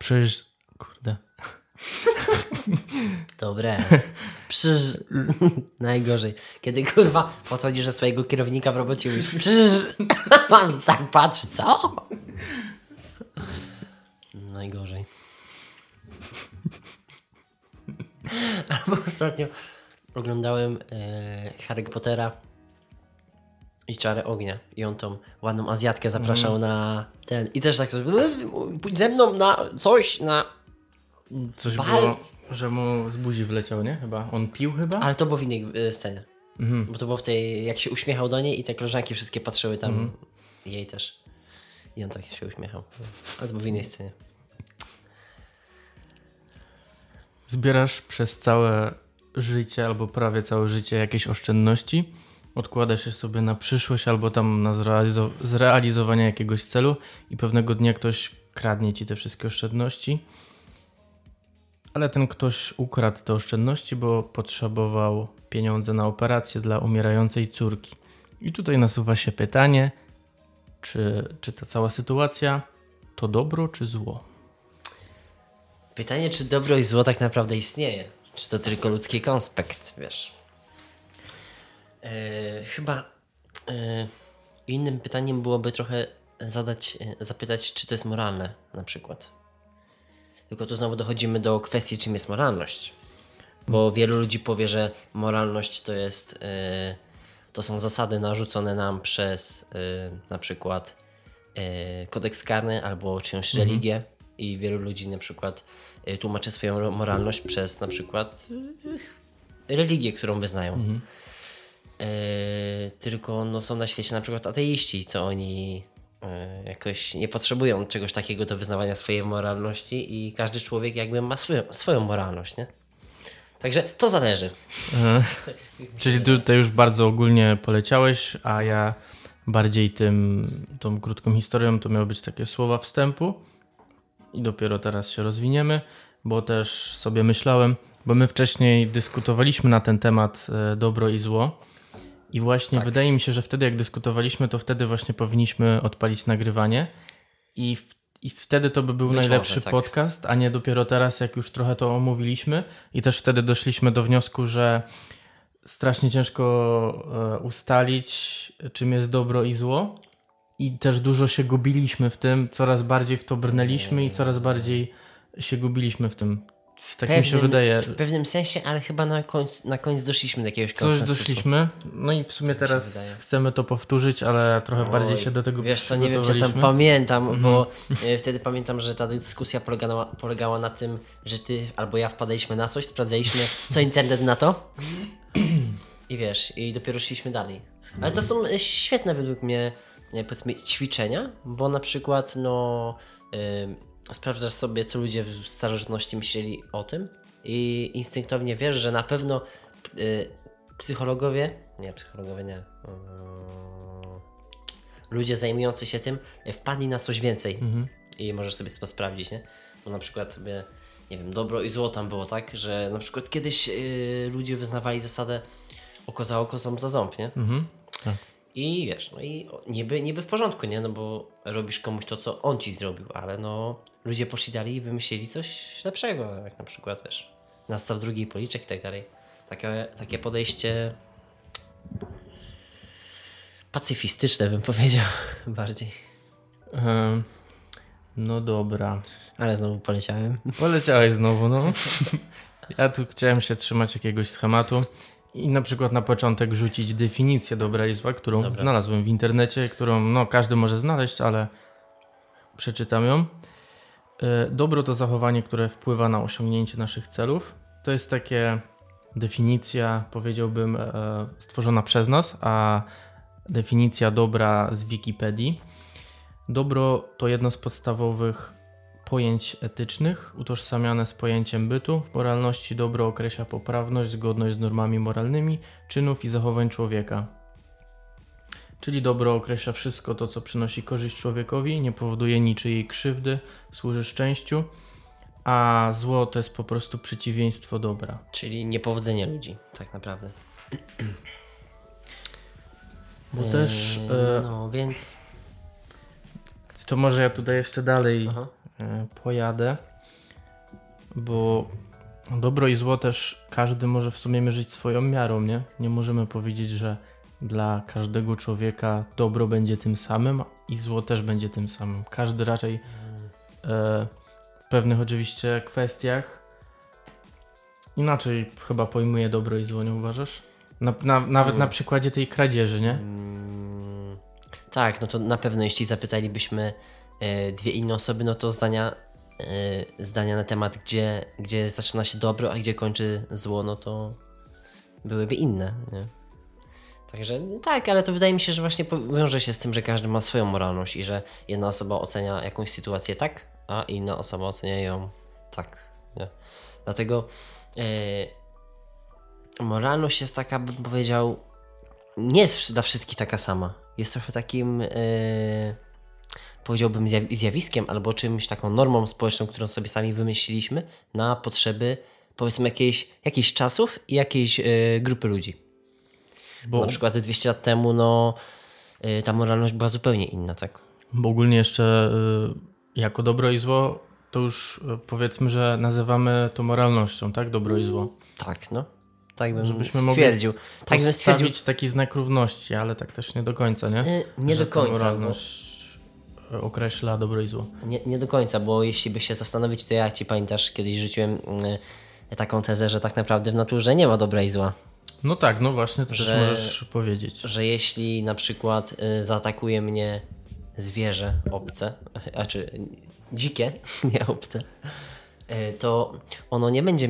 Przecież, kurde. Dobre. Przyż... Najgorzej. Kiedy kurwa podchodzisz do swojego kierownika w robocie i mówisz. On tak patrzy, co? Najgorzej. Albo ostatnio oglądałem e, Harry Pottera i Czarę Ognia i on tą ładną Azjatkę zapraszał na ten i też tak sobie pójdź ze mną na coś, na Coś Bal- było, że mu z buzi wleciał, nie? Chyba. On pił chyba? Ale to było w innej y, scenie. Bo to było w tej, jak się uśmiechał do niej i te koleżanki wszystkie patrzyły tam, jej też. I on tak się uśmiechał. Ale to było w innej scenie. Zbierasz przez całe życie albo prawie całe życie jakieś oszczędności, odkładasz je sobie na przyszłość albo tam na zrealizo- zrealizowanie jakiegoś celu i pewnego dnia ktoś kradnie ci te wszystkie oszczędności. Ale ten ktoś ukradł te oszczędności, bo potrzebował pieniądze na operację dla umierającej córki. I tutaj nasuwa się pytanie, czy, czy ta cała sytuacja to dobro czy zło? Pytanie, czy dobro i zło tak naprawdę istnieje? Czy to tylko ludzki konspekt, wiesz? E, chyba e, innym pytaniem byłoby trochę zadać, e, zapytać, czy to jest moralne na przykład. Tylko tu znowu dochodzimy do kwestii, czym jest moralność. Bo wielu ludzi powie, że moralność to jest e, to są zasady narzucone nam przez e, na przykład e, kodeks karny albo czyjąś religię i wielu ludzi na przykład tłumaczy swoją moralność przez na przykład religię, którą wyznają. E, tylko no, są na świecie na przykład ateiści, co oni e, jakoś nie potrzebują czegoś takiego do wyznawania swojej moralności i każdy człowiek jakby ma swoją, swoją moralność, nie? Także to zależy. E, Czyli tutaj już bardzo ogólnie poleciałeś, a ja bardziej tym, tą krótką historią to miały być takie słowa wstępu i dopiero teraz się rozwiniemy, bo też sobie myślałem, bo my wcześniej dyskutowaliśmy na ten temat e, dobro i zło i właśnie wydaje mi się, że wtedy jak dyskutowaliśmy, to wtedy właśnie powinniśmy odpalić nagrywanie i, w, i wtedy to by był Być najlepszy może, tak. podcast, a nie dopiero teraz, jak już trochę to omówiliśmy i też wtedy doszliśmy do wniosku, że strasznie ciężko e, ustalić, czym jest dobro i zło. I też dużo się gubiliśmy w tym, coraz bardziej w to brnęliśmy i coraz bardziej się gubiliśmy w tym. Tak mi się wydaje. W pewnym sensie, ale chyba na końcu, na koniec doszliśmy do jakiegoś Coś konsensusu. doszliśmy. No i w sumie teraz wydaje. chcemy to powtórzyć, ale trochę bardziej się do tego Wiesz co, nie wiem czy tam pamiętam, bo e, wtedy pamiętam, że ta dyskusja polegała, polegała na tym, że ty albo ja wpadaliśmy na coś, sprawdzaliśmy co internet na to i wiesz, i dopiero szliśmy dalej. Ale to są e, świetne według mnie e, powiedzmy ćwiczenia, bo na przykład no sprawdzasz sobie co ludzie w starożytności myśleli o tym i instynktownie wiesz, że na pewno e, psychologowie, nie psychologowie nie, mm, ludzie zajmujący się tym e, wpadli na coś więcej i możesz sobie to sprawdzić, nie? Bo na przykład sobie, nie wiem, dobro i zło tam było tak, że na przykład kiedyś y, ludzie wyznawali zasadę oko za oko, ząb za ząb, nie? Mhm. Tak. I wiesz, no i niby, niby w porządku, nie? No bo robisz komuś to, co on ci zrobił, ale no ludzie poszli dalej i wymyślili coś lepszego, jak na przykład, wiesz, nastaw drugi policzek i tak dalej. Takie, takie podejście pacyfistyczne bym powiedział bardziej. Em, No dobra. Ale znowu poleciałem. Poleciałeś znowu, no. Ja tu chciałem się trzymać jakiegoś schematu i na przykład na początek rzucić definicję dobra i zła, którą Dobra. znalazłem w internecie, którą no, każdy może znaleźć, ale przeczytam ją. E, Dobro to zachowanie, które wpływa na osiągnięcie naszych celów. To jest takie definicja, powiedziałbym, e, stworzona przez nas, a definicja dobra z Wikipedii. Dobro to jedno z podstawowych pojęć etycznych, utożsamiane z pojęciem bytu. W moralności dobro określa poprawność, zgodność z normami moralnymi czynów i zachowań człowieka. Czyli dobro określa wszystko to, co przynosi korzyść człowiekowi, nie powoduje niczyjej krzywdy, służy szczęściu, a zło to jest po prostu przeciwieństwo dobra. Czyli niepowodzenie ludzi, tak naprawdę. Bo też Eee, e, No, więc... to może ja tutaj jeszcze dalej Aha. E, pojadę. bo dobro i zło też każdy może w sumie mierzyć swoją miarą, nie? Nie możemy powiedzieć, że dla każdego człowieka dobro będzie tym samym i zło też będzie tym samym. Każdy raczej e, w pewnych oczywiście kwestiach inaczej chyba pojmuje dobro i zło, nie uważasz? Na, na, nawet na przykładzie tej kradzieży, nie? Mm, tak, no to na pewno jeśli zapytalibyśmy dwie inne osoby, no to zdania, e, zdania na temat, gdzie, gdzie zaczyna się dobro, a gdzie kończy zło, no to byłyby inne. Nie? Także tak, ale to wydaje mi się, że właśnie wiąże się z tym, że każdy ma swoją moralność i że jedna osoba ocenia jakąś sytuację tak, a inna osoba ocenia ją tak. Nie? Dlatego e, moralność jest taka, bym powiedział, nie jest dla wszystkich taka sama. Jest trochę takim, e, powiedziałbym, zjawiskiem albo czymś taką normą społeczną, którą sobie sami wymyśliliśmy na potrzeby, powiedzmy, jakiejś, jakichś czasów i jakiejś e, grupy ludzi. Bo... Na przykład 200 lat temu, no, y, ta moralność była zupełnie inna, tak? Bo ogólnie jeszcze y, jako dobro i zło, to już powiedzmy, że nazywamy to moralnością, tak? Dobro i zło. Tak, no. Tak bym Żebyśmy stwierdził. Mogli tak bym stwierdził. taki znak równości, ale tak też nie do końca, nie? nie że do końca. Moralność bo... określa dobro i zło. Nie, nie do końca, bo jeśli by się zastanowić, to ja ci pamiętasz, kiedyś rzuciłem taką tezę, że tak naprawdę w naturze nie ma dobra i zła. No tak, no właśnie, to że, też możesz powiedzieć. Że jeśli na przykład y, zaatakuje mnie zwierzę obce, a czy dzikie, nie obce, y, to ono nie będzie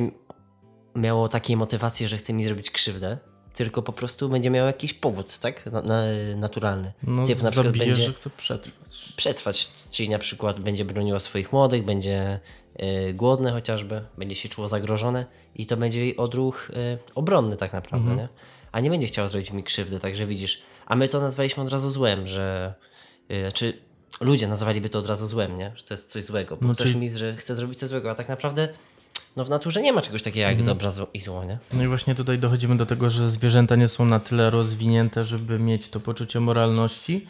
miało takiej motywacji, że chce mi zrobić krzywdę, tylko po prostu będzie miał jakiś powód, tak? Na, na, naturalny. No, Typ na przykład będzie że chce przetrwać. Przetrwać, czyli na przykład będzie broniło swoich młodych, będzie y, głodne chociażby, będzie się czuło zagrożone i to będzie jej odruch y, obronny tak naprawdę, mhm. nie? A nie będzie chciał zrobić mi krzywdy, także widzisz. A my to nazwaliśmy od razu złem, że y, znaczy ludzie nazwaliby to od razu złem, nie? Że to jest coś złego, bo no, ktoś czyli... mi, że chce zrobić coś złego, a tak naprawdę no w naturze nie ma czegoś takiego jak mhm. dobra i zło, nie? No i właśnie tutaj dochodzimy do tego, że zwierzęta nie są na tyle rozwinięte, żeby mieć to poczucie moralności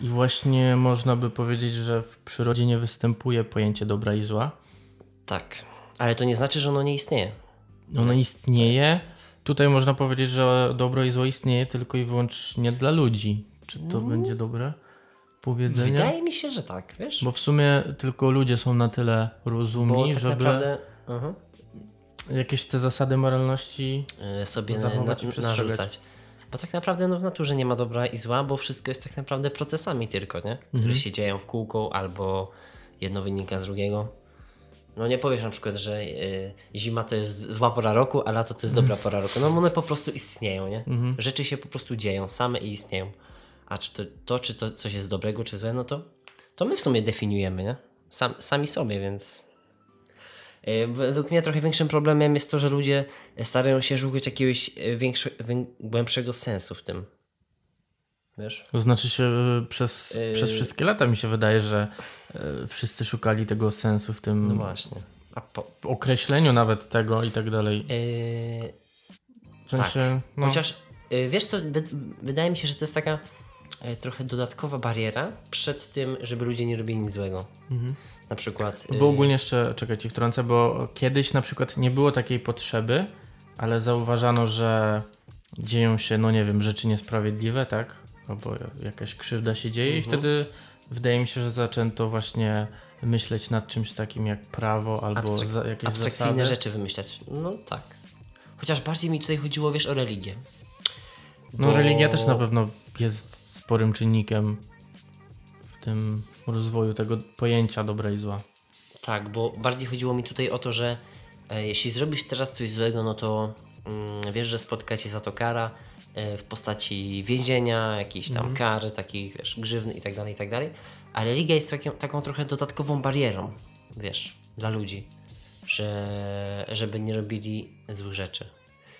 i właśnie można by powiedzieć, że w przyrodzie nie występuje pojęcie dobra i zła. Tak, ale to nie znaczy, że ono nie istnieje. Ono istnieje. Jest... Tutaj można powiedzieć, że dobro i zło istnieje tylko i wyłącznie dla ludzi. Czy to mm. będzie dobre powiedzenie? Wydaje mi się, że tak, wiesz? Bo w sumie tylko ludzie są na tyle rozumni, tak żeby naprawdę... uh-huh. jakieś te zasady moralności yy, sobie zachować na, i narzucać. Bo tak naprawdę no, w naturze nie ma dobra i zła, bo wszystko jest tak naprawdę procesami tylko, nie? Które mhm. się dzieją w kółko albo jedno wynika z drugiego. No nie powiesz na przykład, że y, zima to jest zła pora roku, a lato to jest dobra pora roku. No one po prostu istnieją, nie? Mhm. Rzeczy się po prostu dzieją, same i istnieją. A czy to, to, czy to coś jest dobrego, czy złe, no to, to my w sumie definiujemy, nie? Sam, sami sobie, więc... Y, według mnie trochę większym problemem jest to, że ludzie starają się szukać jakiegoś y, większe, głębszego sensu w tym. Wiesz? To znaczy się y, przez, yy... przez wszystkie lata mi się wydaje, że yy, wszyscy szukali tego sensu w tym. No właśnie. Po... W określeniu nawet tego i tak dalej. Yy... W sensie. Tak. No... Chociaż yy, wiesz co, wydaje mi się, że to jest taka yy, trochę dodatkowa bariera przed tym, żeby ludzie nie robili nic złego. Mhm. Na przykład. Bo ogólnie jeszcze, czekaj ci wtrącę, bo kiedyś na przykład nie było takiej potrzeby, ale zauważano, że dzieją się, no nie wiem, rzeczy niesprawiedliwe, tak? albo jakaś krzywda się dzieje mhm. i wtedy wydaje mi się, że zaczęto właśnie myśleć nad czymś takim jak prawo albo Abstrak za, jakieś abstrakcyjne zasady. rzeczy wymyślać. No tak. Chociaż bardziej mi tutaj chodziło, wiesz, o religię. No religia też na pewno jest sporym czynnikiem w tym rozwoju tego pojęcia dobra i zła. Tak, bo bardziej chodziło mi tutaj o to, że e, jeśli zrobisz teraz coś złego, no to mm, wiesz, że spotka cię za to kara, E, w postaci więzienia, jakiejś tam mhm. kary, takich wiesz, grzywny i tak dalej, i tak dalej. A religia jest taką, taką trochę dodatkową barierą, wiesz, dla ludzi, że, żeby nie robili złych rzeczy.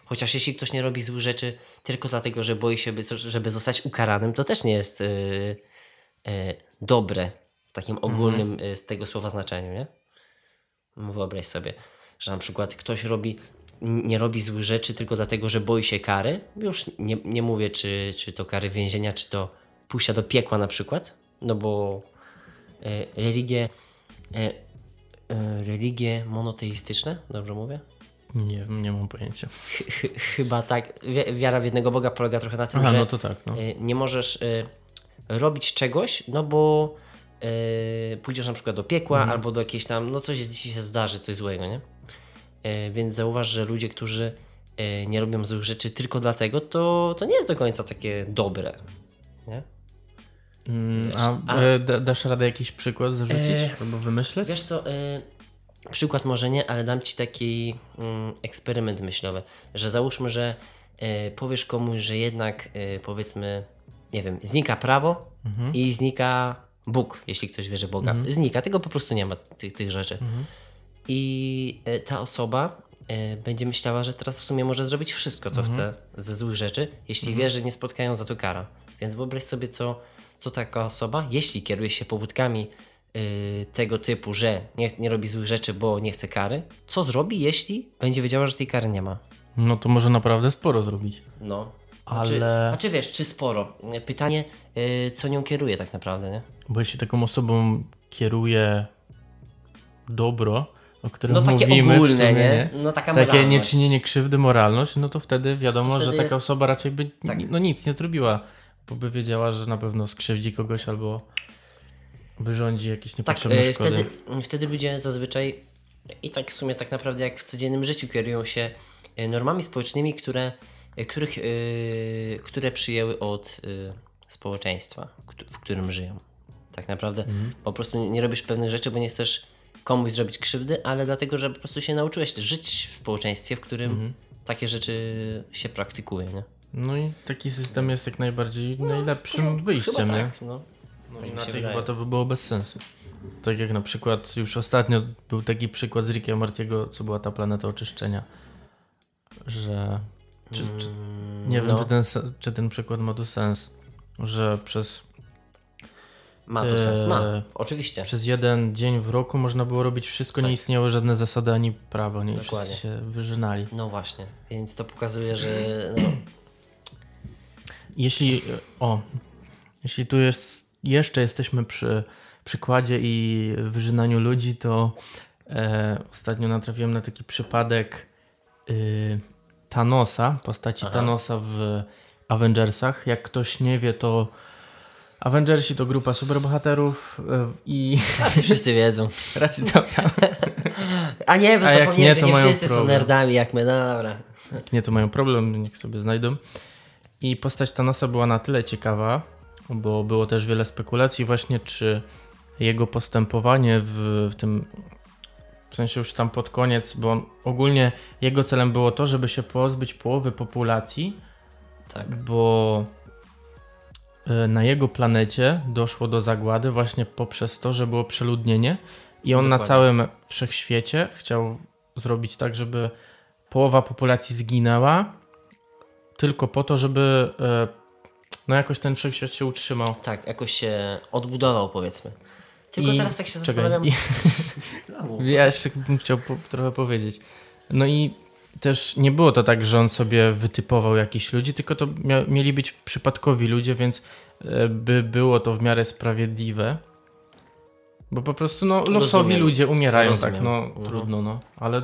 Chociaż jeśli ktoś nie robi złych rzeczy tylko dlatego, że boi się, żeby zostać ukaranym, to też nie jest yy, dobre w takim mhm. ogólnym mhm. z tego słowa znaczeniu, nie? Wyobraź sobie, że na przykład ktoś robi nie robi złych rzeczy tylko dlatego, że boi się kary. Już nie, nie mówię, czy, czy to kary więzienia, czy to pójścia do piekła na przykład, no bo e, religie, e, e, religie monoteistyczne, dobrze mówię? Nie nie mam pojęcia. Ch- ch- chyba tak. Wi- Wiara w jednego Boga polega trochę na tym, Aha, że no to tak, no. nie możesz robić czegoś, no bo y, pójdziesz na przykład do piekła Mhm. albo do jakiejś tam, no coś ci się zdarzy, coś złego, nie? Y, więc zauważ, że ludzie, którzy y, nie robią złych rzeczy tylko dlatego, to, to nie jest do końca takie dobre, nie? Mm, wiesz, a a- da, dasz radę jakiś przykład zarzucić albo wymyśleć? Wiesz co, przykład może nie, ale dam ci taki mm, eksperyment myślowy, że załóżmy, że powiesz komuś, że jednak powiedzmy, nie wiem, znika prawo i znika Bóg, jeśli ktoś wierzy Boga. Znika, tego po prostu nie ma, tych, tych rzeczy. I y, ta osoba y, będzie myślała, że teraz w sumie może zrobić wszystko, co chce ze złych rzeczy, jeśli wie, że nie spotkają za to kara. Więc wyobraź sobie, co, co taka osoba, jeśli kieruje się pobudkami y, tego typu, że nie, nie robi złych rzeczy, bo nie chce kary, co zrobi, jeśli będzie wiedziała, że tej kary nie ma? No to może naprawdę sporo zrobić. No. Ale- Znaczy, a czy wiesz, czy sporo? Pytanie, y, co nią kieruje tak naprawdę, nie? Bo jeśli taką osobą kieruje dobro, o którym No takie mówimy ogólne, sumie, nie? No taka takie moralność. nieczynienie krzywdy, moralność, no to wtedy wiadomo, To że wtedy taka jest- osoba raczej by Tak. no nic nie zrobiła, bo by wiedziała, że na pewno skrzywdzi kogoś albo wyrządzi jakieś Tak, niepotrzebne y, szkody. wtedy, wtedy ludzie zazwyczaj i tak w sumie tak naprawdę jak w codziennym życiu kierują się y, normami społecznymi, które, których, y, które przyjęły od y, społeczeństwa, w którym żyją. Tak naprawdę Mhm. po prostu nie robisz pewnych rzeczy, bo nie chcesz komuś zrobić krzywdy, ale dlatego, że po prostu się nauczyłeś żyć w społeczeństwie, w którym Mhm. takie rzeczy się praktykuje, nie? No i taki system jest jak najbardziej najlepszym wyjściem, Chyba nie? tak, no. No Tak inaczej chyba to by było bez sensu. Tak jak na przykład już ostatnio był taki przykład z Rickiem Martiego, co była ta planeta oczyszczenia. Że. Czy, czy, nie wiem, no. czy, ten, czy ten przykład ma tu sens. Że przez, Ma to sens, ma. Eee, Oczywiście. przez jeden dzień w roku można było robić wszystko, nie istniały żadne zasady ani prawo, nie? Tak. Dokładnie. Się wyżynali. No właśnie, więc to pokazuje, że no, Jeśli. O. Jeśli tu jest. Jeszcze jesteśmy przy przykładzie i wyżynaniu ludzi, to e, ostatnio natrafiłem na taki przypadek y, Thanosa, postaci Thanosa w Avengersach. Jak ktoś nie wie, to Avengersi to grupa superbohaterów e, i raczej wszyscy wiedzą. raczej to tam, A nie, bo A zapomniałem, nie, że nie wszyscy są problem. nerdami jak my, no dobra. jak nie to mają problem, niech sobie znajdą. I postać Thanosa była na tyle ciekawa, bo było też wiele spekulacji właśnie, czy jego postępowanie w, w tym, w sensie już tam pod koniec, bo ogólnie jego celem było to, żeby się pozbyć połowy populacji, Tak. bo e, na jego planecie doszło do zagłady właśnie poprzez to, że było przeludnienie i on na Dokładnie. całym wszechświecie chciał zrobić tak, żeby połowa populacji zginęła tylko po to, żeby e, no jakoś ten wszechświat się utrzymał. Tak, jakoś się odbudował powiedzmy. Tylko I- teraz tak się czekaj, zastanawiam. i- Ja jeszcze bym chciał po, trochę powiedzieć. No i też nie było to tak, że on sobie wytypował jakichś ludzi, tylko to mia- mieli być przypadkowi ludzie, więc e, by było to w miarę sprawiedliwe. Bo po prostu no, losowi Rozumiem. ludzie umierają, Rozumiem. tak, no Mhm. trudno, no. Ale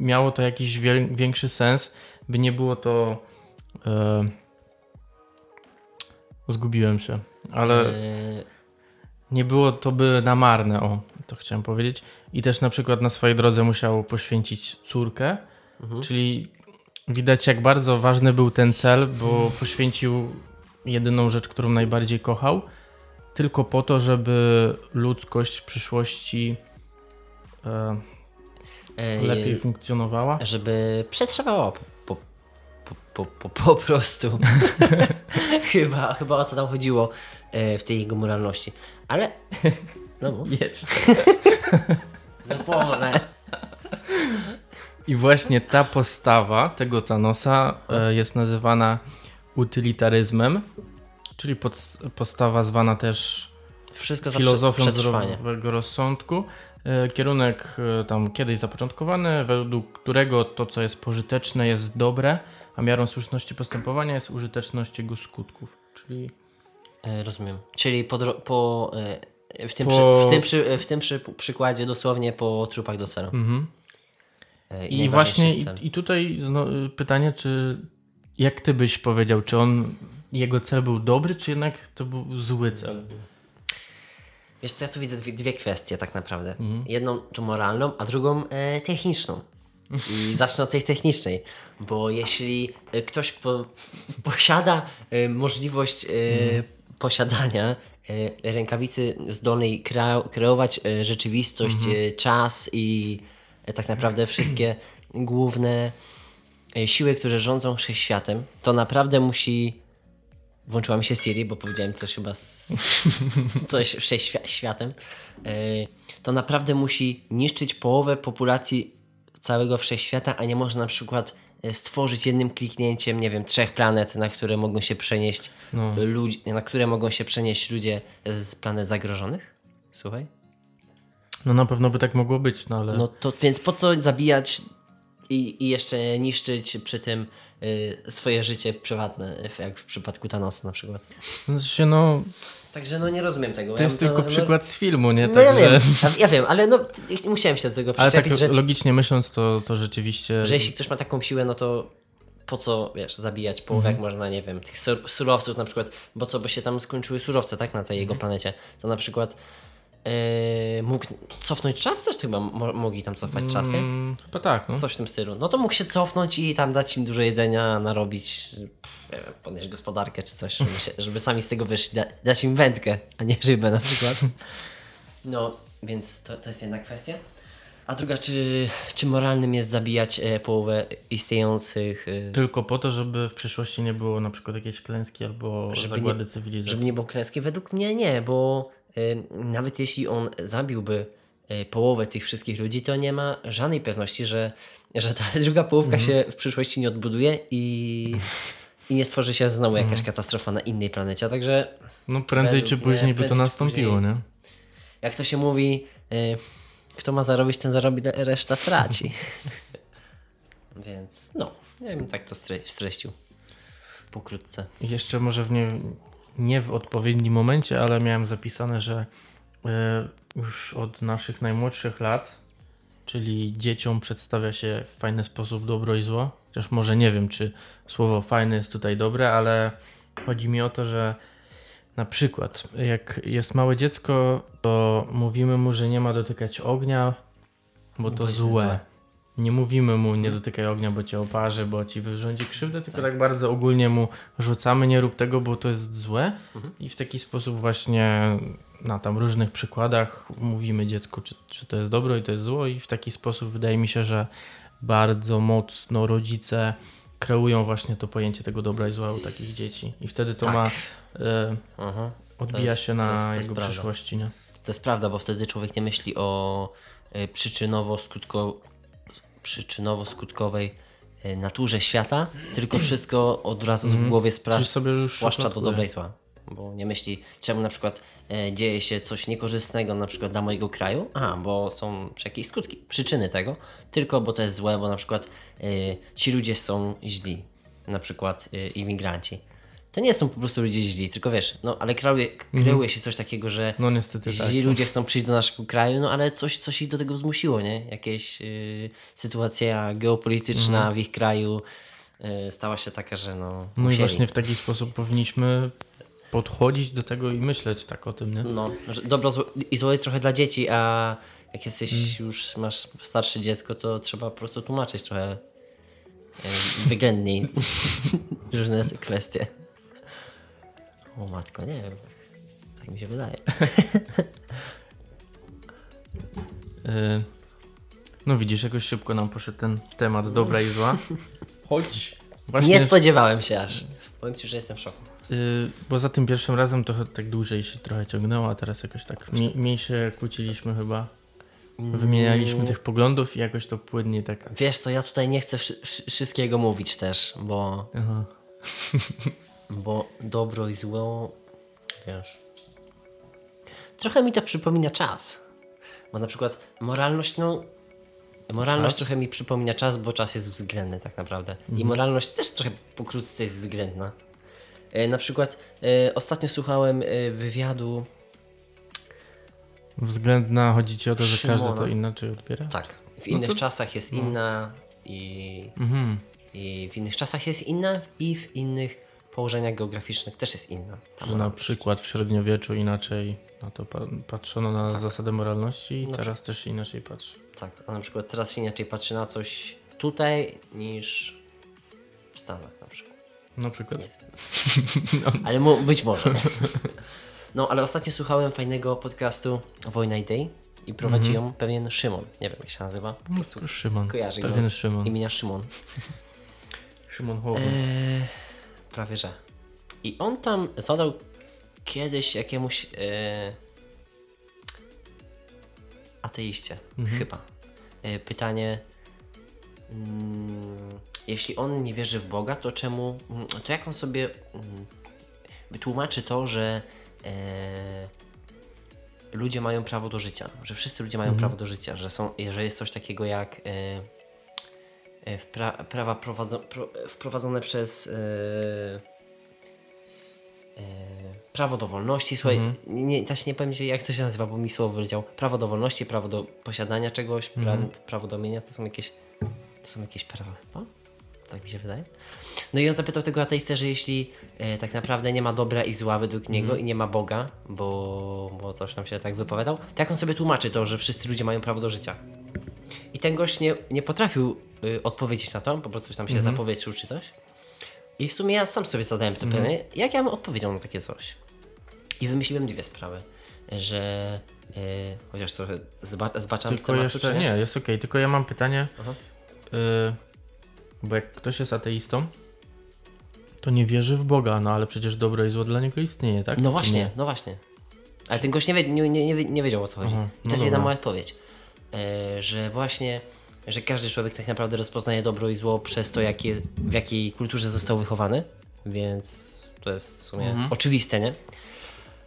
miało to jakiś większy sens, by nie było to... E, zgubiłem się, ale Yy, nie było to by na marne, o, to chciałem powiedzieć. I też na przykład na swojej drodze musiał poświęcić córkę, czyli widać jak bardzo ważny był ten cel, bo poświęcił jedyną rzecz, którą najbardziej kochał, tylko po to, żeby ludzkość w przyszłości e, lepiej funkcjonowała. Żeby przetrwała po, po, po, po, prostu. chyba, chyba o co tam chodziło e, w tej jego moralności. Ale. No. Jeszcze. Zapomnę. I właśnie ta postawa tego Thanosa e, jest nazywana utylitaryzmem, czyli postawa zwana też Wszystko filozofią zdrowego rozsądku. E, Kierunek e, tam kiedyś zapoczątkowany, według którego to, co jest pożyteczne, jest dobre, a miarą słuszności postępowania jest użyteczność jego skutków. Czyli rozumiem. Czyli po, po, W tym, Po- przy, w tym, przy, w tym przy, przykładzie dosłownie po trupach do celu. Mhm. E, I najważniejszy właśnie i, i tutaj pytanie, czy jak ty byś powiedział, czy on jego cel był dobry, czy jednak to był zły cel? Wiesz co, ja tu widzę dwie, dwie kwestie tak naprawdę. Mhm. Jedną tu moralną, a drugą e, techniczną. I zacznę od tej technicznej, bo jeśli e, ktoś po, posiada e, możliwość e, Mhm. posiadania rękawicy zdolnej kreo- kreować e, rzeczywistość, Mhm. e, czas i e, tak naprawdę wszystkie główne e, siły, które rządzą wszechświatem, to naprawdę musi Włączyła mi się Siri, bo powiedziałem coś chyba z... coś wszechświatem. To naprawdę musi niszczyć połowę populacji całego wszechświata, a nie można na przykład e, stworzyć jednym kliknięciem, nie wiem, trzech planet, na które mogą się przenieść No. ludzie, na które mogą się przenieść ludzie z planet zagrożonych? Słuchaj. No na pewno by tak mogło być, no ale No to więc po co zabijać i, i jeszcze niszczyć przy tym y, swoje życie prywatne, jak w przypadku Thanosa na przykład. no, się, no, Także no nie rozumiem tego. to jest tylko no, przykład z filmu, nie? No ja wiem, ja, ja wiem, ale no musiałem się do tego Ale tak przyczepić, że, logicznie myśląc, to, to rzeczywiście... że jeśli ktoś ma taką siłę, no to po co, wiesz, zabijać połowę, Mhm. jak można, nie wiem, tych sur- surowców na przykład, bo co, bo się tam skończyły surowce, tak, na tej Mhm. jego planecie, to na przykład yy, mógł cofnąć czas, też chyba mo- mogli tam cofać czas, nie? Mm, chyba tak, no. Coś w tym stylu. No to mógł się cofnąć i tam dać im dużo jedzenia, narobić, pff, nie wiem, podnieść gospodarkę czy coś, żeby, się, żeby sami z tego wyszli. Da, dać im wędkę, a nie rybę na przykład. No, więc to, to jest jedna kwestia. A druga, czy, czy moralnym jest zabijać e, połowę istniejących, e, Tylko po to, żeby w przyszłości nie było na przykład jakiejś klęski albo Żeby zagłady nie- cywilizacji. żeby nie było klęski? Według mnie nie, bo nawet jeśli on zabiłby e, połowę tych wszystkich ludzi, to nie ma żadnej pewności, że, że ta druga połówka Mhm. się w przyszłości nie odbuduje i, i nie stworzy się znowu jakaś Mhm. katastrofa na innej planecie. Także No prędzej według czy później by to nastąpiło, później. nie? jak to się mówi, e, kto ma zarobić, ten zarobi, reszta straci. Więc no, ja bym tak to stre- streścił. Pokrótce. Jeszcze może w nie, nie w odpowiednim momencie, ale miałem zapisane, że e, już od naszych najmłodszych lat, czyli dzieciom przedstawia się w fajny sposób dobro i zło. Chociaż może nie wiem, czy słowo fajne jest tutaj dobre, ale chodzi mi o to, że na przykład jak jest małe dziecko, to mówimy mu, że nie ma dotykać ognia, bo to złe. Nie mówimy mu nie dotykaj ognia, bo cię oparzy, bo ci wyrządzi krzywdę, tylko tak bardzo ogólnie mu rzucamy, nie rób tego, bo to jest złe. I w taki sposób właśnie na tam różnych przykładach mówimy dziecku, czy, czy to jest dobro i to jest zło i w taki sposób wydaje mi się, że bardzo mocno rodzice kreują właśnie to pojęcie tego dobra i zła u takich dzieci. I wtedy to Tak. ma e, Aha. odbija jest- się to na jest- to jest jego prawda. przyszłości, nie? To jest prawda, bo wtedy człowiek nie myśli o y, przyczynowo-skutko, przyczynowo-skutkowej y, naturze świata, tylko wszystko od razu w głowie spra- sobie spłaszcza do dobra i zła. Bo nie myśli, czemu na przykład e, dzieje się coś niekorzystnego na przykład dla mojego kraju, a bo są jakieś skutki, przyczyny tego, tylko bo to jest złe, bo na przykład e, ci ludzie są źli, na przykład e, imigranci. To nie są po prostu ludzie źli, tylko wiesz, no ale kreuje, kreuje się coś takiego, że Mhm. No niestety tak. źli ludzie chcą przyjść do naszego kraju, no ale coś, coś ich do tego zmusiło, nie? Jakaś y, sytuacja geopolityczna w ich kraju y, stała się taka, że no, Mhm. No i musieli. właśnie w taki sposób powinniśmy podchodzić do tego i myśleć tak o tym, nie? No, że dobro i zło jest trochę dla dzieci, a jak jesteś Mm. już, masz starsze dziecko, to trzeba po prostu tłumaczyć trochę y, wyględniej różne kwestie. O matko, nie wiem. Tak mi się wydaje. Y, No widzisz, jakoś szybko nam poszedł ten temat dobra i zła. Choć właśnie, Nie spodziewałem się aż. Powiem Ci, że jestem w szoku. y, bo za tym pierwszym razem to tak dłużej się trochę ciągnęło, a teraz jakoś tak mi, mniej się kłóciliśmy chyba. Wymienialiśmy tych poglądów i jakoś to płynnie tak. Wiesz co, ja tutaj nie chcę wszy- wszy- wszystkiego mówić też, bo, Aha. bo dobro i zło, wiesz... Trochę mi to przypomina czas. Bo na przykład moralność, no... Moralność Czas? trochę mi przypomina czas, bo czas jest względny tak naprawdę. I moralność też trochę pokrótce jest względna. E, na przykład e, ostatnio słuchałem e, wywiadu Względna chodzi ci o to, że Szymona. każdy to inaczej odbiera? Tak. W No innych to- czasach jest inna i, Mhm. i w innych czasach jest inna i w innych położeniach geograficznych też jest inna. Ta Że na przykład w średniowieczu inaczej na to pa- patrzono na Tak. zasadę moralności i teraz też się inaczej patrzy. Tak, a na przykład teraz się inaczej patrzy na coś tutaj niż w Stanach na przykład. Na przykład? Ale mo- być może. No, ale ostatnio słuchałem fajnego podcastu Wojna i Day i prowadzi Mhm. ją pewien Szymon. Nie wiem, jak się nazywa. Po No, prostu Szymon. kojarzy go Pewien z Szymon. imienia Szymon. Szymon Hołownia. Eee, prawie że. I on tam zadał kiedyś jakiemuś e, ateiście, chyba, e, pytanie, mm, jeśli on nie wierzy w Boga, to czemu, mm, to jak on sobie mm, wytłumaczy to, że e, ludzie mają prawo do życia, że wszyscy ludzie mają prawo do życia, że, są, że jest coś takiego jak e, wpra- prawa prowadzo- pro- wprowadzone przez e, e, prawo do wolności. Słuchaj, nie, też nie powiem ci, jak to się nazywa, bo mi słowo wyleciało. Prawo do wolności, prawo do posiadania czegoś, pra- prawo do mienia, to są jakieś to są jakieś prawa chyba? Tak mi się wydaje. No i on zapytał tego ateistę, że jeśli e, tak naprawdę nie ma dobra i zła według niego i nie ma Boga, bo, bo coś nam się tak wypowiadał, to jak on sobie tłumaczy to, że wszyscy ludzie mają prawo do życia? Ten gość nie, nie potrafił y, odpowiedzieć na to, po prostu tam się zapowietrzył czy coś. I w sumie ja sam sobie zadałem to pytanie, jak ja bym odpowiedział na takie coś. I wymyśliłem dwie sprawy, że y, chociaż trochę zba, zbaczam z Tylko tematu, jeszcze, czy nie, jest okej, tylko ja mam pytanie, y, bo jak ktoś jest ateistą, to nie wierzy w Boga, no ale przecież dobro i zło dla niego istnieje, tak? No właśnie, nie? no właśnie. Ale ten gość nie, wie, nie, nie, nie, nie wiedział o co chodzi. Aha, I no to jest jedna dobra. moja odpowiedź. E, że właśnie, że każdy człowiek tak naprawdę rozpoznaje dobro i zło przez to, jakie, w jakiej kulturze został wychowany. Więc to jest w sumie Mhm. oczywiste, nie?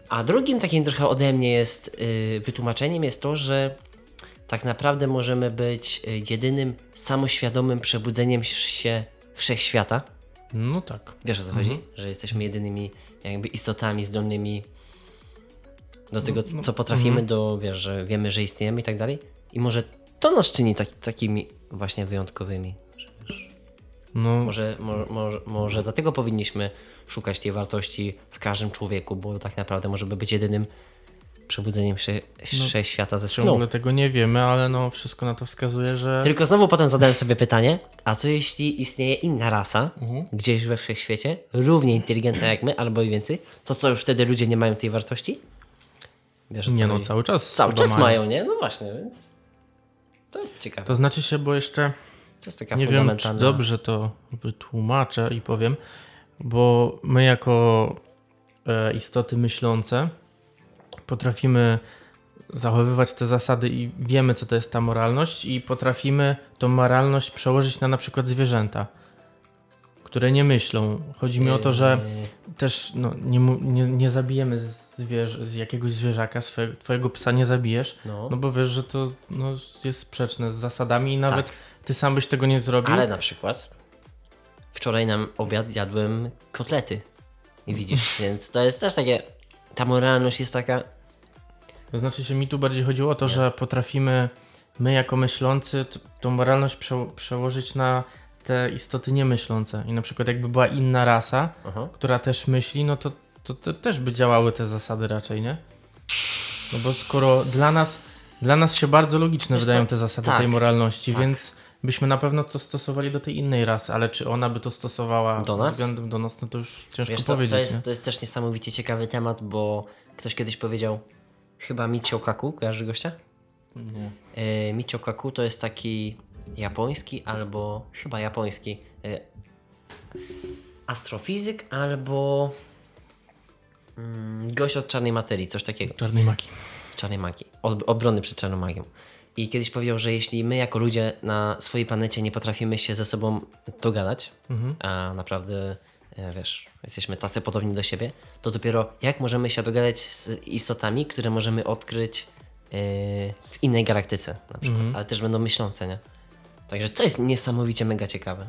A drugim takim trochę ode mnie jest y, wytłumaczeniem jest to, że tak naprawdę możemy być y, jedynym samoświadomym przebudzeniem się wszechświata. No tak. Wiesz o co chodzi? Że jesteśmy jedynymi jakby istotami zdolnymi do tego, co- co potrafimy, do, wiesz, że wiemy, że istniejemy i tak dalej. I może to nas czyni tak, takimi właśnie wyjątkowymi. No, może, mo, może, może dlatego powinniśmy szukać tej wartości w każdym człowieku, bo tak naprawdę możemy być jedynym przebudzeniem się, się świata ze snu. ciągle tego nie wiemy, ale no wszystko na to wskazuje, że... Tylko znowu potem zadałem sobie pytanie, a co jeśli istnieje inna rasa, Mhm. gdzieś we wszechświecie, równie inteligentna jak my, albo i więcej, to co już wtedy ludzie nie mają tej wartości? Wiesz, Nie no, cały czas. Cały czas mają, nie? No właśnie, więc to jest ciekawe. To, To znaczy się, bo jeszcze jest taka nie wiem, czy dobrze to wytłumaczę i powiem, bo my jako e, istoty myślące potrafimy zachowywać te zasady i wiemy, co to jest ta moralność i potrafimy tą moralność przełożyć na na przykład zwierzęta, które nie myślą. Chodzi mi o to, że Yy, też no, nie, nie, nie zabijemy zwierz- z jakiegoś zwierzaka, swe, twojego psa nie zabijesz, No. no bo wiesz, że to no, jest sprzeczne z zasadami i nawet Tak. ty sam byś tego nie zrobił. Ale na przykład wczoraj nam obiad jadłem kotlety. I widzisz, więc to jest też takie... Ta moralność jest taka... To znaczy się mi tu bardziej chodziło o to, że potrafimy my jako myślący tą moralność prze- przełożyć na te istoty niemyślące. I na przykład jakby była inna rasa, Aha. która też myśli, no to, to, to też by działały te zasady raczej, nie? No bo skoro dla nas, dla nas się bardzo logiczne Wiesz wydają co? te zasady Tak, tej moralności, tak. więc byśmy na pewno to stosowali do tej innej rasy, ale czy ona by to stosowała Do nas? względem do nas, no to już ciężko Wiesz co, powiedzieć, to, nie? jest, to jest też niesamowicie ciekawy temat, bo ktoś kiedyś powiedział, chyba Michio Kaku, kojarzy gościa? Nie. E, Michio Kaku to jest taki japoński albo chyba japoński e, astrofizyk albo mm, gość od czarnej materii, coś takiego. Czarnej magii. czarnej magii, od, obrony przed czarną magią. I kiedyś powiedział, że jeśli my jako ludzie na swojej planecie nie potrafimy się ze sobą dogadać, a naprawdę, e, wiesz, jesteśmy tacy podobni do siebie, to dopiero jak możemy się dogadać z istotami, które możemy odkryć e, w innej galaktyce na przykład, ale też będą myślące, nie? Także to jest niesamowicie mega ciekawe.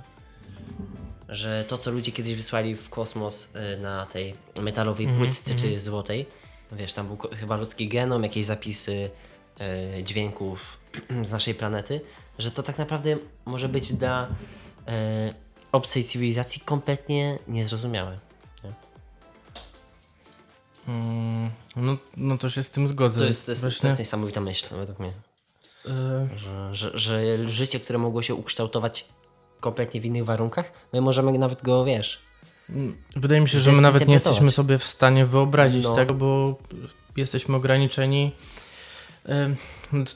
Że to, co ludzie kiedyś wysłali w kosmos e, na tej metalowej płytce czy złotej, wiesz, tam był chyba ludzki genom, jakieś zapisy e, dźwięków z naszej planety, że to tak naprawdę może być dla e, obcej cywilizacji kompletnie niezrozumiałe. Nie? Mm, no, no to się z tym zgodzę. To jest, to, jest, to jest niesamowita myśl, według mnie. Że, że, że życie, które mogło się ukształtować kompletnie w innych warunkach, my możemy nawet go, wiesz, Wydaje mi się, że my nawet nie jesteśmy sobie w stanie wyobrazić No. tego, bo jesteśmy ograniczeni.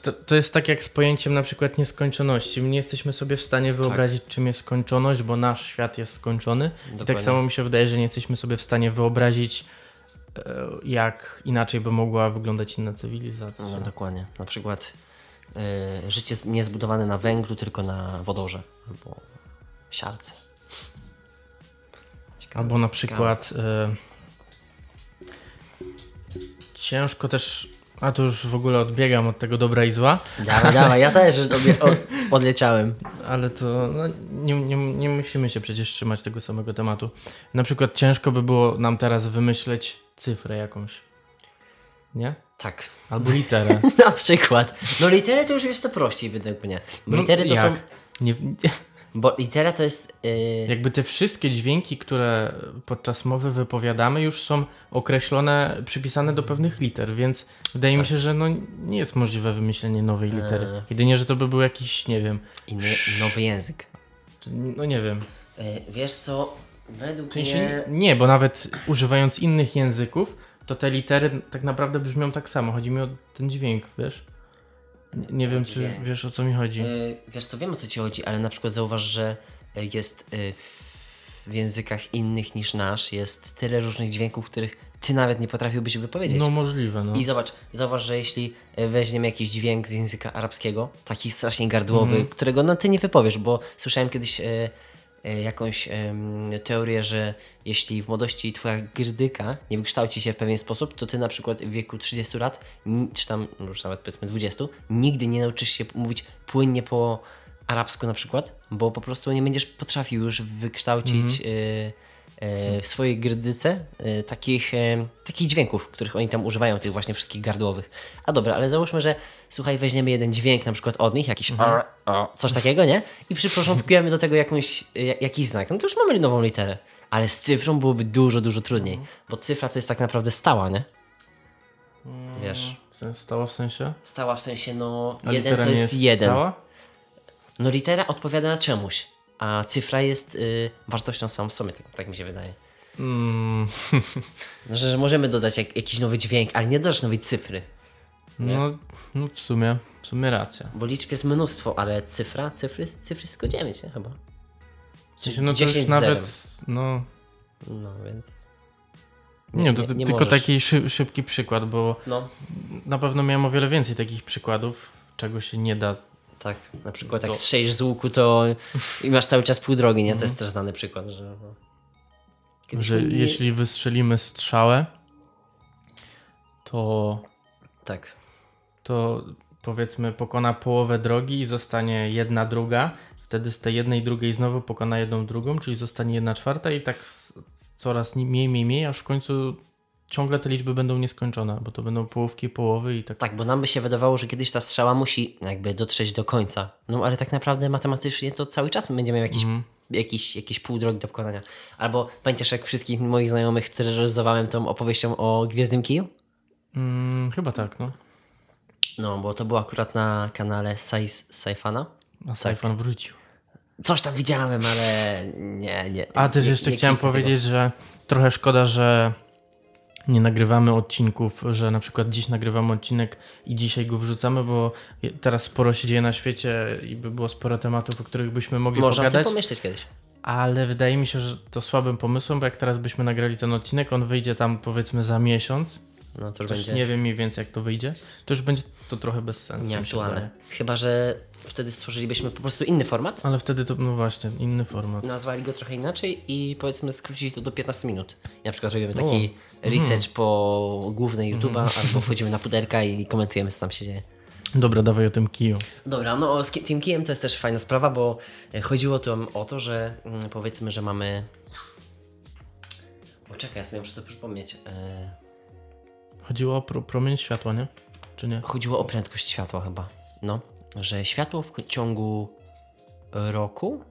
To, to jest tak jak z pojęciem na przykład nieskończoności. My nie jesteśmy sobie w stanie wyobrazić, czym jest skończoność, bo nasz świat jest skończony. I tak Dokładnie. samo mi się wydaje, że nie jesteśmy sobie w stanie wyobrazić, e, jak inaczej by mogła wyglądać inna cywilizacja. No, dokładnie. Na przykład życie z- nie zbudowane na węglu, tylko na wodorze albo siarce. Ciekawe. Albo na przykład e, ciężko też, a tu już w ogóle odbiegam od tego dobra i zła, Dawaj, dawaj, ja też już odleciałem. ale to no, nie, nie, nie musimy się przecież trzymać tego samego tematu. Na przykład ciężko by było nam teraz wymyśleć cyfrę jakąś, nie? Tak. Albo literę. Na przykład. No litery to już jest to prościej według mnie. Bo No, litery to jak? są... Nie, Bo litera to jest... y, jakby te wszystkie dźwięki, które podczas mowy wypowiadamy, już są określone, przypisane do pewnych liter, więc wydaje mi się, że no, nie jest możliwe wymyślenie nowej litery. Eee. Jedynie, że to by był jakiś, nie wiem, inny, nowy język. no nie wiem. Y, wiesz co? Według W sensie, mnie... nie, bo nawet używając innych języków, to te litery tak naprawdę brzmią tak samo. Chodzi mi o ten dźwięk, wiesz? Nie, nie wiem, czy dźwięk. wiesz o co mi chodzi. Y, wiesz co, wiem o co ci chodzi, ale na przykład zauważ, że jest y, w językach innych niż nasz, jest tyle różnych dźwięków, których ty nawet nie potrafiłbyś wypowiedzieć. No możliwe, no. I zobacz, zauważ, że jeśli y, weźmiemy jakiś dźwięk z języka arabskiego, taki strasznie gardłowy, Mhm. którego no ty nie wypowiesz, bo słyszałem kiedyś y, y, jakąś em, teorię, że jeśli w młodości twoja grdyka nie wykształci się w pewien sposób, to ty na przykład w wieku 30 lat, czy tam już nawet powiedzmy 20, nigdy nie nauczysz się mówić płynnie po arabsku na przykład, bo po prostu nie będziesz potrafił już wykształcić y, y, w swojej grdyce y, takich, y, takich dźwięków, których oni tam używają, tych właśnie wszystkich gardłowych. A dobra, ale załóżmy, że słuchaj, weźmiemy jeden dźwięk na przykład od nich, jakiś ar, coś takiego, nie? I przyporządkujemy do tego jakąś, jakiś znak. No to już mamy nową literę. Ale z cyfrą byłoby dużo, dużo trudniej, bo cyfra to jest tak naprawdę stała, nie? Wiesz, Co Stało w sensie? stała w sensie, no, A jeden to jest jeden. Stała? No litera odpowiada na czemuś, a cyfra jest y, wartością samą w sobie, tak, tak mi się wydaje. Mm, No, że, że możemy dodać jak, jakiś nowy dźwięk, ale nie dodasz nowej cyfry, no, no w sumie, w sumie racja. bo liczb jest mnóstwo, ale cyfra, cyfry, cyfry jest tylko 9, nie? Chyba. Sensie, no to już 10 z nawet, no... No więc... Nie, to, nie- to nie tylko możesz. taki szy, szybki przykład, bo No, na pewno miałem o wiele więcej takich przykładów, czego się nie da. Tak. Na przykład jak To- strzelisz z łuku, to i masz cały czas pół drogi, nie? To jest też znany przykład, że... No. Kiedyś Że mi- jeśli wystrzelimy strzałę, to, Tak. to powiedzmy pokona połowę drogi i zostanie jedna druga. Wtedy z tej jednej drugiej znowu pokona jedną drugą, czyli zostanie jedna czwarta i tak coraz ni- mniej, mniej, mniej, aż w końcu ciągle te liczby będą nieskończone, bo to będą połówki, połowy i tak. Tak, bo nam by się wydawało, że kiedyś ta strzała musi jakby dotrzeć do końca. No ale tak naprawdę matematycznie to cały czas będziemy miał jakiś, Mhm. jakiś, jakieś pół drogi do pokonania. Albo pamiętasz, jak wszystkich moich znajomych terroryzowałem tą opowieścią o Gwiezdnym Kiju? Mm, chyba tak, no. No, bo to było akurat na kanale Saifana. A Saifan wrócił. Coś tam widziałem, ale nie, nie. A też jeszcze nie chciałem kliknę tego. powiedzieć, że trochę szkoda, że nie nagrywamy odcinków, że na przykład dziś nagrywamy odcinek i dzisiaj go wrzucamy, bo teraz sporo się dzieje na świecie i by było sporo tematów, o których byśmy mogli Można pogadać, pomyśleć kiedyś. ale wydaje mi się, że to słabym pomysłem, bo jak teraz byśmy nagrali ten odcinek, on wyjdzie tam powiedzmy za miesiąc, No to już będzie nie wiem mniej więcej jak to wyjdzie, to już będzie to trochę bez sensu. nieaktualne. Chyba, że wtedy stworzylibyśmy po prostu inny format, Ale wtedy to, no właśnie, inny format. nazwali go trochę inaczej i powiedzmy skrócili to do 15 minut. I na przykład robimy taki research po głównej YouTube'a albo wchodzimy na puderka i komentujemy co tam się dzieje. Dobra, dawaj o tym kiju. Dobra, no z ki- tym kijem to jest też fajna sprawa, bo e, chodziło tam o to, że mm, powiedzmy, że mamy... O czekaj, ja sobie muszę to przypomnieć. E... Chodziło o pro, promień światła, nie? Czy nie? Chodziło o prędkość światła chyba. No, że światło w ciągu roku.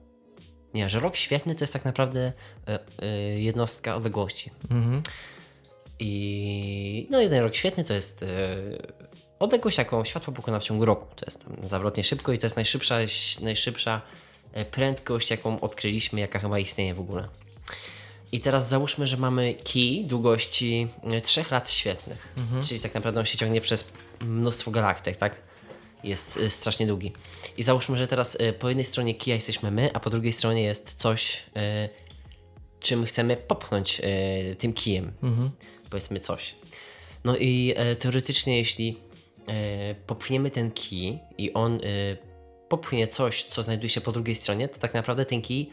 Nie, że rok świetny to jest tak naprawdę e, e, jednostka odległości. Mhm. I no jeden rok świetny to jest e, odległość, jaką światło pokona w ciągu roku. To jest tam zawrotnie szybko i to jest najszybsza, najszybsza e, prędkość, jaką odkryliśmy, jaka chyba istnieje w ogóle. I teraz załóżmy, że mamy kij długości e, 3 lat świetlnych, czyli tak naprawdę on się ciągnie przez mnóstwo galaktyk, tak? Jest e, strasznie długi. I załóżmy, że teraz e, po jednej stronie kija jesteśmy my, a po drugiej stronie jest coś, e, czym chcemy popchnąć tym kijem. Powiedzmy coś. No i teoretycznie, jeśli popchniemy ten kij i on popchnie coś, co znajduje się po drugiej stronie, to tak naprawdę ten kij.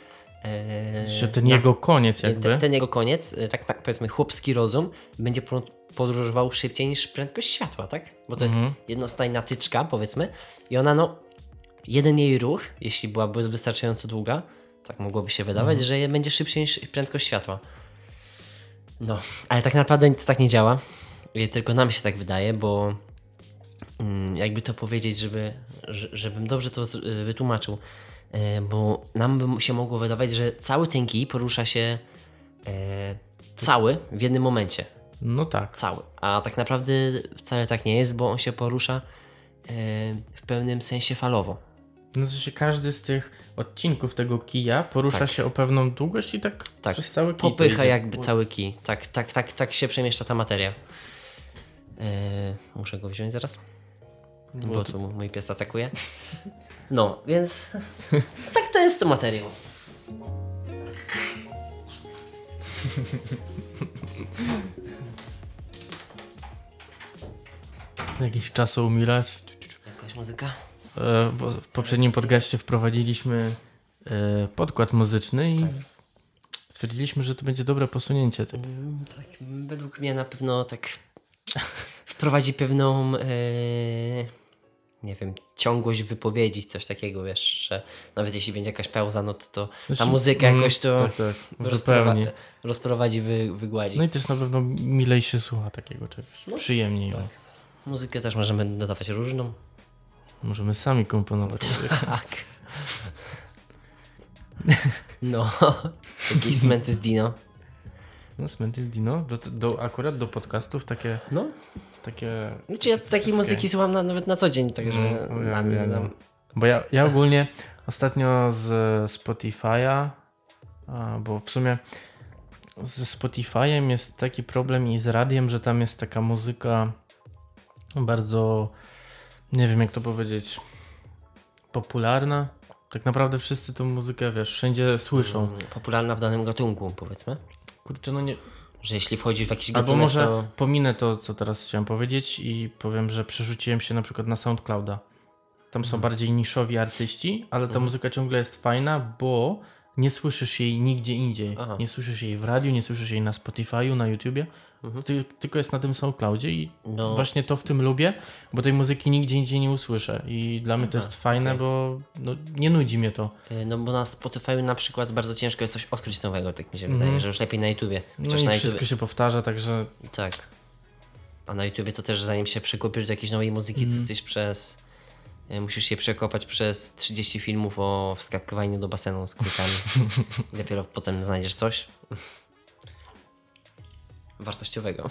Że ten jego koniec jakby. ten, ten jego koniec, tak, tak powiedzmy chłopski rozum, będzie podróżował szybciej niż prędkość światła, tak? Bo to jest jednostajna tyczka, powiedzmy, i ona, no, jeden jej ruch, jeśli byłaby wystarczająco długa, tak mogłoby się wydawać, że będzie szybciej niż prędkość światła. No, ale tak naprawdę to tak nie działa. Tylko nam się tak wydaje, bo mm, jakby to powiedzieć, żeby, że- żebym dobrze to wytłumaczył, e, bo nam by się mogło wydawać, że cały ten kij porusza się e, cały w jednym momencie. No tak. Cały. A tak naprawdę wcale tak nie jest, bo on się porusza e, w pewnym sensie falowo. No to się każdy z tych odcinków tego kija porusza Tak. się o pewną długość i tak, Tak. przez cały kij. Popycha jakby cały kij. Tak, tak, tak, tak się przemieszcza ta materia. E, muszę go wziąć zaraz. Bo tu mój pies atakuje. No, więc tak to jest to materiał. Jakiś czas umilać. Jakaś muzyka? E, bo w poprzednim podcaście wprowadziliśmy e, podkład muzyczny i Tak. stwierdziliśmy, że to będzie dobre posunięcie. Tak. Tak, według mnie na pewno tak wprowadzi pewną e, nie wiem, ciągłość wypowiedzi, coś takiego, wiesz, że nawet jeśli będzie jakaś pauza, no to, to ta Znaczy, muzyka mm, jakoś to Tak, tak. rozprowadzi, wy, wygładzi. No i też na pewno milej się słucha takiego czegoś. No, Przyjemniej. tak. Muzykę też możemy dodawać różną. Możemy sami komponować. Tak. No, jakieś smenty z Dino. No, Smenty Dino. Do, do, akurat do podcastów takie, No, takie znaczy ja takiej muzyki słucham na, nawet na co dzień, także No, ja na, na, Bo ja, ja ogólnie ostatnio z Spotify'a, a, bo w sumie ze Spotify'em jest taki problem i z radiem, że tam jest taka muzyka bardzo, nie wiem jak to powiedzieć, popularna. Tak naprawdę wszyscy tą muzykę, wiesz, wszędzie słyszą. mm, popularna w danym gatunku, powiedzmy. Kurczę, no nie... Że jeśli wchodzi w jakiś Albo gatunek, może to... pominę to, co teraz chciałem powiedzieć i powiem, że przerzuciłem się na przykład na SoundClouda. Tam są bardziej niszowi artyści, ale ta muzyka ciągle jest fajna, bo nie słyszysz jej nigdzie indziej. Aha. Nie słyszysz jej w radiu, nie słyszysz jej na Spotify'u, na YouTubie. Ty, tylko jest na tym SoundCloudzie i No. właśnie to w tym lubię, bo tej muzyki nigdzie indziej nie usłyszę. I dla mnie to jest fajne, okej. bo no, nie nudzi mnie to. Y, No bo na Spotify na przykład bardzo ciężko jest coś odkryć nowego, tak mi się wydaje, że już lepiej na YouTubie. Mhm. No i na wszystko YouTubie... się powtarza, także Tak. A na YouTubie to też zanim się przekupisz do jakiejś nowej muzyki, Mhm. to jesteś przez... y, Musisz się przekopać przez 30 filmów o wskakywaniu do basenu z kulkami. I dopiero potem znajdziesz coś wartościowego.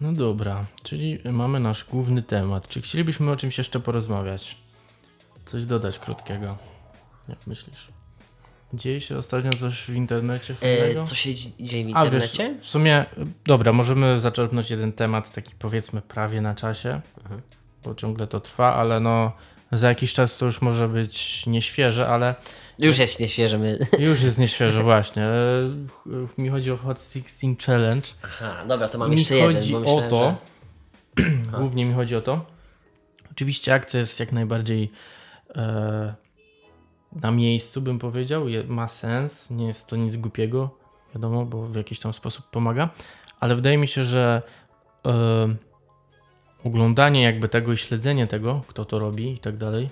No dobra, czyli mamy nasz główny temat. Czy chcielibyśmy o czymś jeszcze porozmawiać? Coś dodać krótkiego? Jak myślisz? Dzieje się ostatnio coś w internecie? E, co się dzi- dzieje w A internecie? wiesz, w sumie, dobra, możemy zaczerpnąć jeden temat, taki powiedzmy prawie na czasie, Mhm. bo ciągle to trwa, ale no za jakiś czas to już może być nieświeże, ale Już jest nieświeże. My... już jest nieświeże właśnie. E, Mi chodzi o Hot 16 Challenge. Aha, dobra, to mam mi jeszcze jeden, chodzi bo o to, że... głównie mi chodzi o to. Oczywiście akcja jest jak najbardziej e, na miejscu, bym powiedział, je, ma sens, nie jest to nic głupiego, wiadomo, bo w jakiś tam sposób pomaga, ale wydaje mi się, że e, oglądanie jakby tego i śledzenie tego, kto to robi i tak dalej,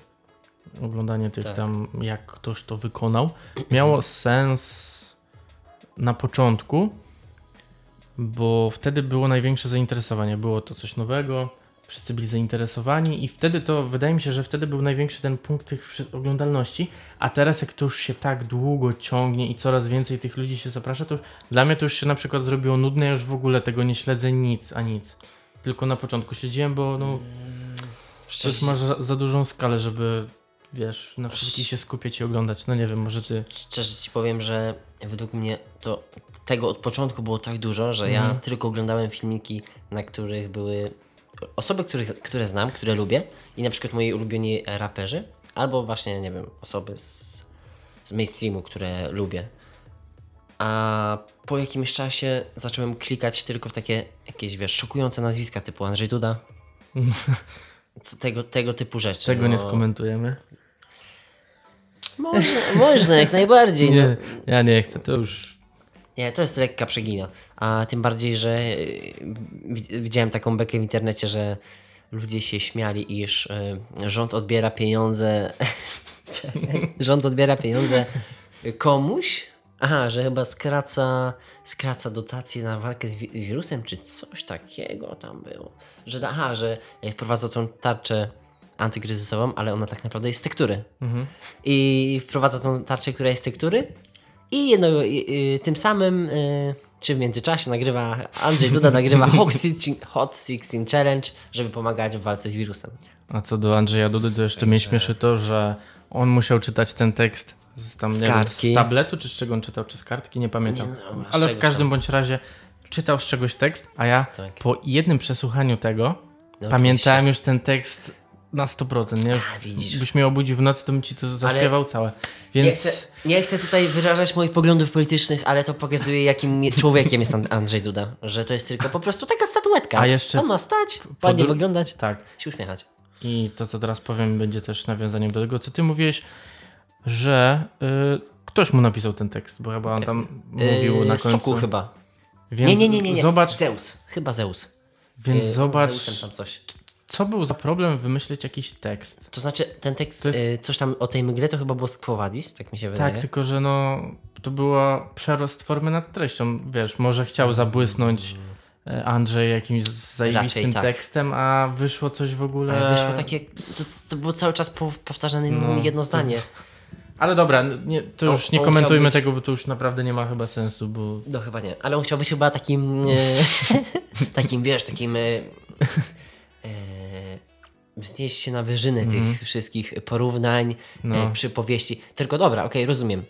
oglądanie tych Tak. tam, jak ktoś to wykonał, miało sens na początku, bo wtedy było największe zainteresowanie. Było to coś nowego, wszyscy byli zainteresowani i wtedy to, wydaje mi się, że wtedy był największy ten punkt tych oglądalności, a teraz jak to już się tak długo ciągnie i coraz więcej tych ludzi się zaprasza, to już, dla mnie to już się na przykład zrobiło nudne, ja już w ogóle tego nie śledzę nic, a nic. Tylko na początku siedziałem, bo no, to już masz za, za dużą skalę, żeby wiesz, na wszystkich się skupiać i oglądać. No nie wiem, może ty... Szczerze ci powiem, że według mnie to tego od początku było tak dużo, że ja tylko oglądałem filmiki, na których były osoby, których, które znam, które lubię i na przykład moi ulubieni raperzy, albo właśnie, nie wiem, osoby z, z mainstreamu, które lubię. A po jakimś czasie zacząłem klikać tylko w takie jakieś, wiesz, szokujące nazwiska typu Andrzej Duda. Co- Tego, tego typu rzeczy. Tego no. nie skomentujemy. Można, można jak najbardziej. Nie, No. ja nie chcę, to już... Nie, to jest lekka przegina. A tym bardziej, że wi- widziałem taką bekę w internecie, że ludzie się śmiali, iż y, rząd odbiera pieniądze. Rząd odbiera pieniądze komuś. Aha, że chyba skraca, skraca dotacje na walkę z, wi- z wirusem, czy coś takiego tam było. Że, aha, że wprowadza tą tarczę antykryzysową, ale ona tak naprawdę jest z tektury. I wprowadza tą tarczę, która jest z tektury, i jedno, i, i, tym samym, y, czy w międzyczasie nagrywa, Andrzej Duda nagrywa Hot 16, Hot 16 Challenge, żeby pomagać w walce z wirusem. A co do Andrzeja Dudy, to jeszcze mnie śmieszy to, że on musiał czytać ten tekst z, tam, Z wiem, z tabletu, czy z czego on czytał, czy z kartki, nie pamiętam. Nie, no, Ale w każdym tam. bądź razie czytał z czegoś tekst, a ja Tak. po jednym przesłuchaniu tego No pamiętałem już ten tekst na 100%. Nie? A, widzisz. Byś mnie obudził w nocy, to bym ci to zaśpiewał całe. Więc Nie chcę, nie chcę tutaj wyrażać moich poglądów politycznych, ale to pokazuje, jakim człowiekiem jest An- Andrzej Duda. Że to jest tylko po prostu taka statuetka. A jeszcze- On ma stać, ładnie wyglądać, tak. się uśmiechać. I to, co teraz powiem, będzie też nawiązaniem do tego, co ty mówiłeś, że y, ktoś mu napisał ten tekst, bo chyba on tam mówił Yy, na końcu. Sokół chyba. Więc Nie, nie, nie, nie, nie. Zobacz, Zeus. Chyba Zeus. więc Yy, zobacz, Co był za problem wymyślić jakiś tekst. To znaczy, ten tekst, To jest- y, coś tam o tej mgle, to chyba było z Quo Vadis, tak mi się wydaje. Tak, tylko że no, to było przerost formy nad treścią. Wiesz, może chciał zabłysnąć e, Andrzej jakimś zajebistym tak. tekstem, a wyszło coś w ogóle... Ale wyszło takie, to, to było cały czas po- powtarzane No, jedno to- zdanie. Ale dobra, nie, to On- już nie on komentujmy chciał być- tego, bo to już naprawdę nie ma chyba sensu, bo... No chyba nie, ale on chciał być chyba takim, e, takim wiesz, takim e, e, wznieść się na wyżynę tych wszystkich porównań, No. e, przypowieści. Tylko dobra, okej, rozumiem.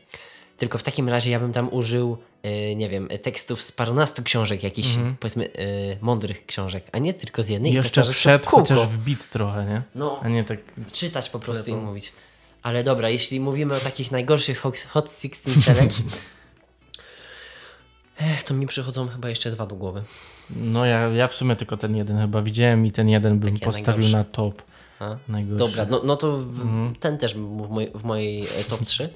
Tylko w takim razie ja bym tam użył, e, nie wiem, tekstów z parunastu książek, jakichś powiedzmy e, mądrych książek, a nie tylko z jednej. I jeszcze wszedł w kółko. chociaż w bit trochę, nie? No, A nie tak... czytać po prostu i mówić. Ale dobra, jeśli mówimy o takich najgorszych Hot- Hot 16 Challenge, eh, to mi przychodzą chyba jeszcze dwa do głowy. No ja, ja w sumie tylko ten jeden chyba widziałem i ten jeden bym postawił na top. Dobra, no, no to w, Mhm. ten też w, moj, w mojej e, top 3,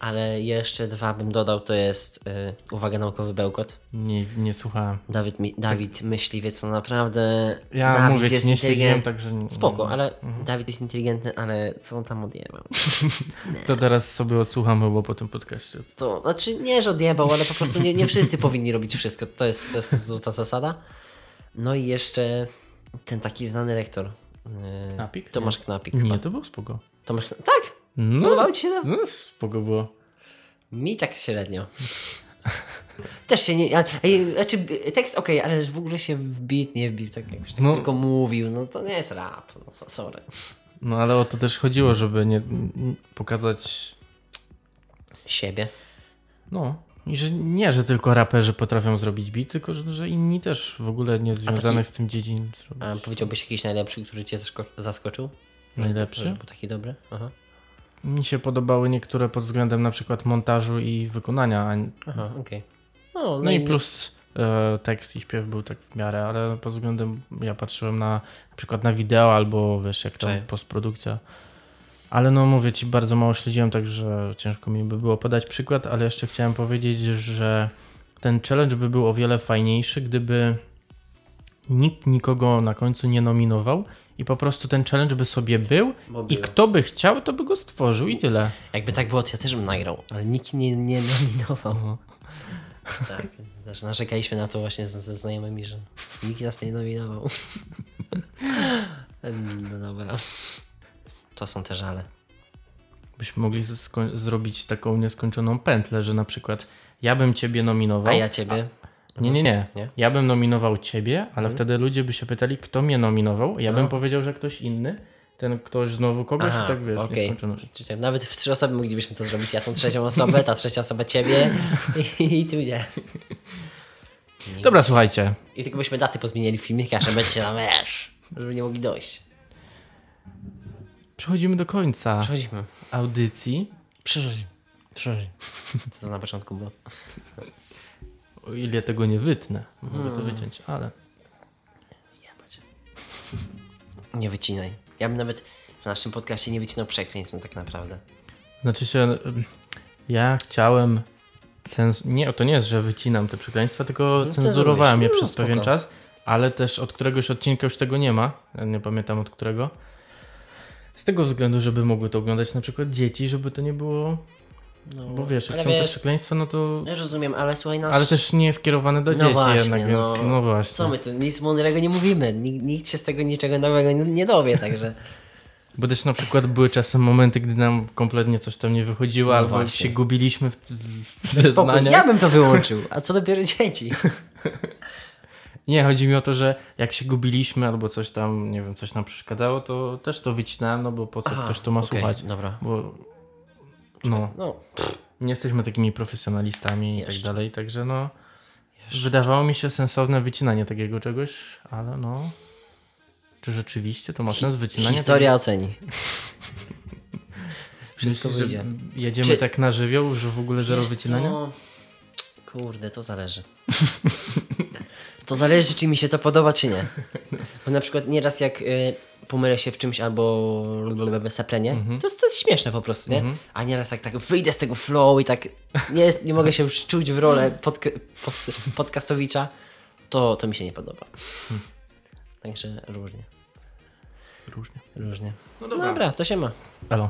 ale jeszcze dwa bym dodał, to jest, e, uwaga, naukowy bełkot. Nie, nie słuchałem. Dawid, mi, Dawid myśliwiec, no naprawdę Ja Dawid mówię jest nie śledziłem, także... nie- Spoko, ale Mhm. Dawid jest inteligentny, ale co on tam odjebał? To teraz sobie odsłucham chyba po tym podcaście. To, znaczy nie, że odjebał, ale po prostu nie, nie wszyscy powinni robić wszystko. To jest, to jest złota zasada. No i jeszcze ten taki znany lektor. e, Knapik? Tomasz Knapik chyba. Nie, to był spoko. Tomasz. Tak! No, Podobało ci się to? no spoko było. Mi tak średnio. Też się nie. Znaczy, tekst okej, ale w ogóle się wbit, nie wbił, tak jakoś tak No. tylko mówił. No to nie jest rap. No, so- sorry. No ale o to też chodziło, żeby nie pokazać... Siebie. No, i że nie, że tylko raperzy potrafią zrobić beat, tylko że, że inni też w ogóle nie związanych z tym dziedzin A zrobić. powiedziałbyś jakiś najlepszy, który cię zasko- zaskoczył? Najlepszy? Że był taki dobry? Aha. Mi się podobały niektóre pod względem na przykład montażu i wykonania, a Aha, okej. No, No i plus e, tekst i śpiew był tak w miarę, ale pod względem ja patrzyłem na na przykład na wideo albo wiesz jak tam Cześć. postprodukcja. Ale no mówię ci, bardzo mało śledziłem, także ciężko mi by było podać przykład, ale jeszcze chciałem powiedzieć, że ten challenge by był o wiele fajniejszy, gdyby nikt nikogo na końcu nie nominował i po prostu ten challenge by sobie był Bo i kto by chciał, to by go stworzył i tyle. Jakby tak było, to ja też bym nagrał, ale nikt mnie nie nominował. Tak, też narzekaliśmy na to właśnie ze, ze znajomymi, że nikt nas nie nominował. No dobra. To są te żale. Byśmy mogli zrobić taką nieskończoną pętlę, że na przykład ja bym ciebie nominował. A ja ciebie? Nie, nie, nie, Nie? Ja bym nominował ciebie, ale wtedy ludzie by się pytali, kto mnie nominował. Ja bym No. powiedział, że ktoś inny. Ten ktoś znowu kogoś Aha, i tak wiesz, nieskończoność. Czyli tak, Nawet w trzy osoby moglibyśmy to zrobić. Ja tą trzecią osobę, ta trzecia osoba ciebie i, i tu nie. Dobra, słuchajcie. I tylko byśmy daty pozmieniali w filmikach, że będzie tam wiesz, żeby nie mogli dojść. Przechodzimy do końca Przechodzimy. audycji. Przechodzimy. Przechodzimy. Co to na początku było? O ile tego nie wytnę, mogę Hmm. to wyciąć, ale. Nie wycinaj. Ja bym nawet w naszym podcaście nie wycinał przekleństw tak naprawdę. Znaczy się, ja chciałem. Cenz... Nie, to nie jest, że wycinam te przekleństwa, tylko No, cenzurowałem je. No, przez pewien spoko. czas, ale też od któregoś odcinka już tego nie ma. Ja nie pamiętam od którego. Z tego względu, żeby mogły to oglądać na przykład dzieci, żeby to nie było. No, Bo wiesz, jak ale są te wiesz, przekleństwa, no to. Ja rozumiem, ale słuchaj, nasz... Ale też nie jest skierowane do No dzieci właśnie, jednak, no. więc no właśnie. Co my tu, nic mądrego nie mówimy. Nikt, nikt się z tego niczego nowego nie, dowie, także... Bo też na przykład były czasem momenty, gdy nam kompletnie coś tam nie wychodziło, No albo właśnie. się gubiliśmy w, w, zeznaniach. ja bym to wyłączył, a co dopiero dzieci? Nie, chodzi mi o to, że jak się gubiliśmy albo coś tam, nie wiem, coś nam przeszkadzało, to też to wycinałem, no bo po co Aha, ktoś to ma okej, słuchać. Dobra. Bo no, No, nie jesteśmy takimi profesjonalistami i tak Jeszcze. dalej, także no wydawało mi się sensowne wycinanie takiego czegoś, ale no czy rzeczywiście to ma sens wycinanie historia oceni. takiego? Wszystko Myślisz, wyjdzie. Jedziemy Czy- tak na żywioł, że w ogóle zero Wiesz wycinania? co? Kurde, to zależy. to zależy, czy mi się to podoba, czy nie. Bo na przykład nieraz jak y, pomylę się w czymś albo seplenie, to, jest, to jest śmieszne po prostu, nie? A nieraz jak tak wyjdę z tego flow i tak nie, jest, nie mogę się czuć w rolę podk- pos- podcastowicza, to, to mi się nie podoba. Także różnie. Różnie. Różnie. No Dobra, to się ma. Elo.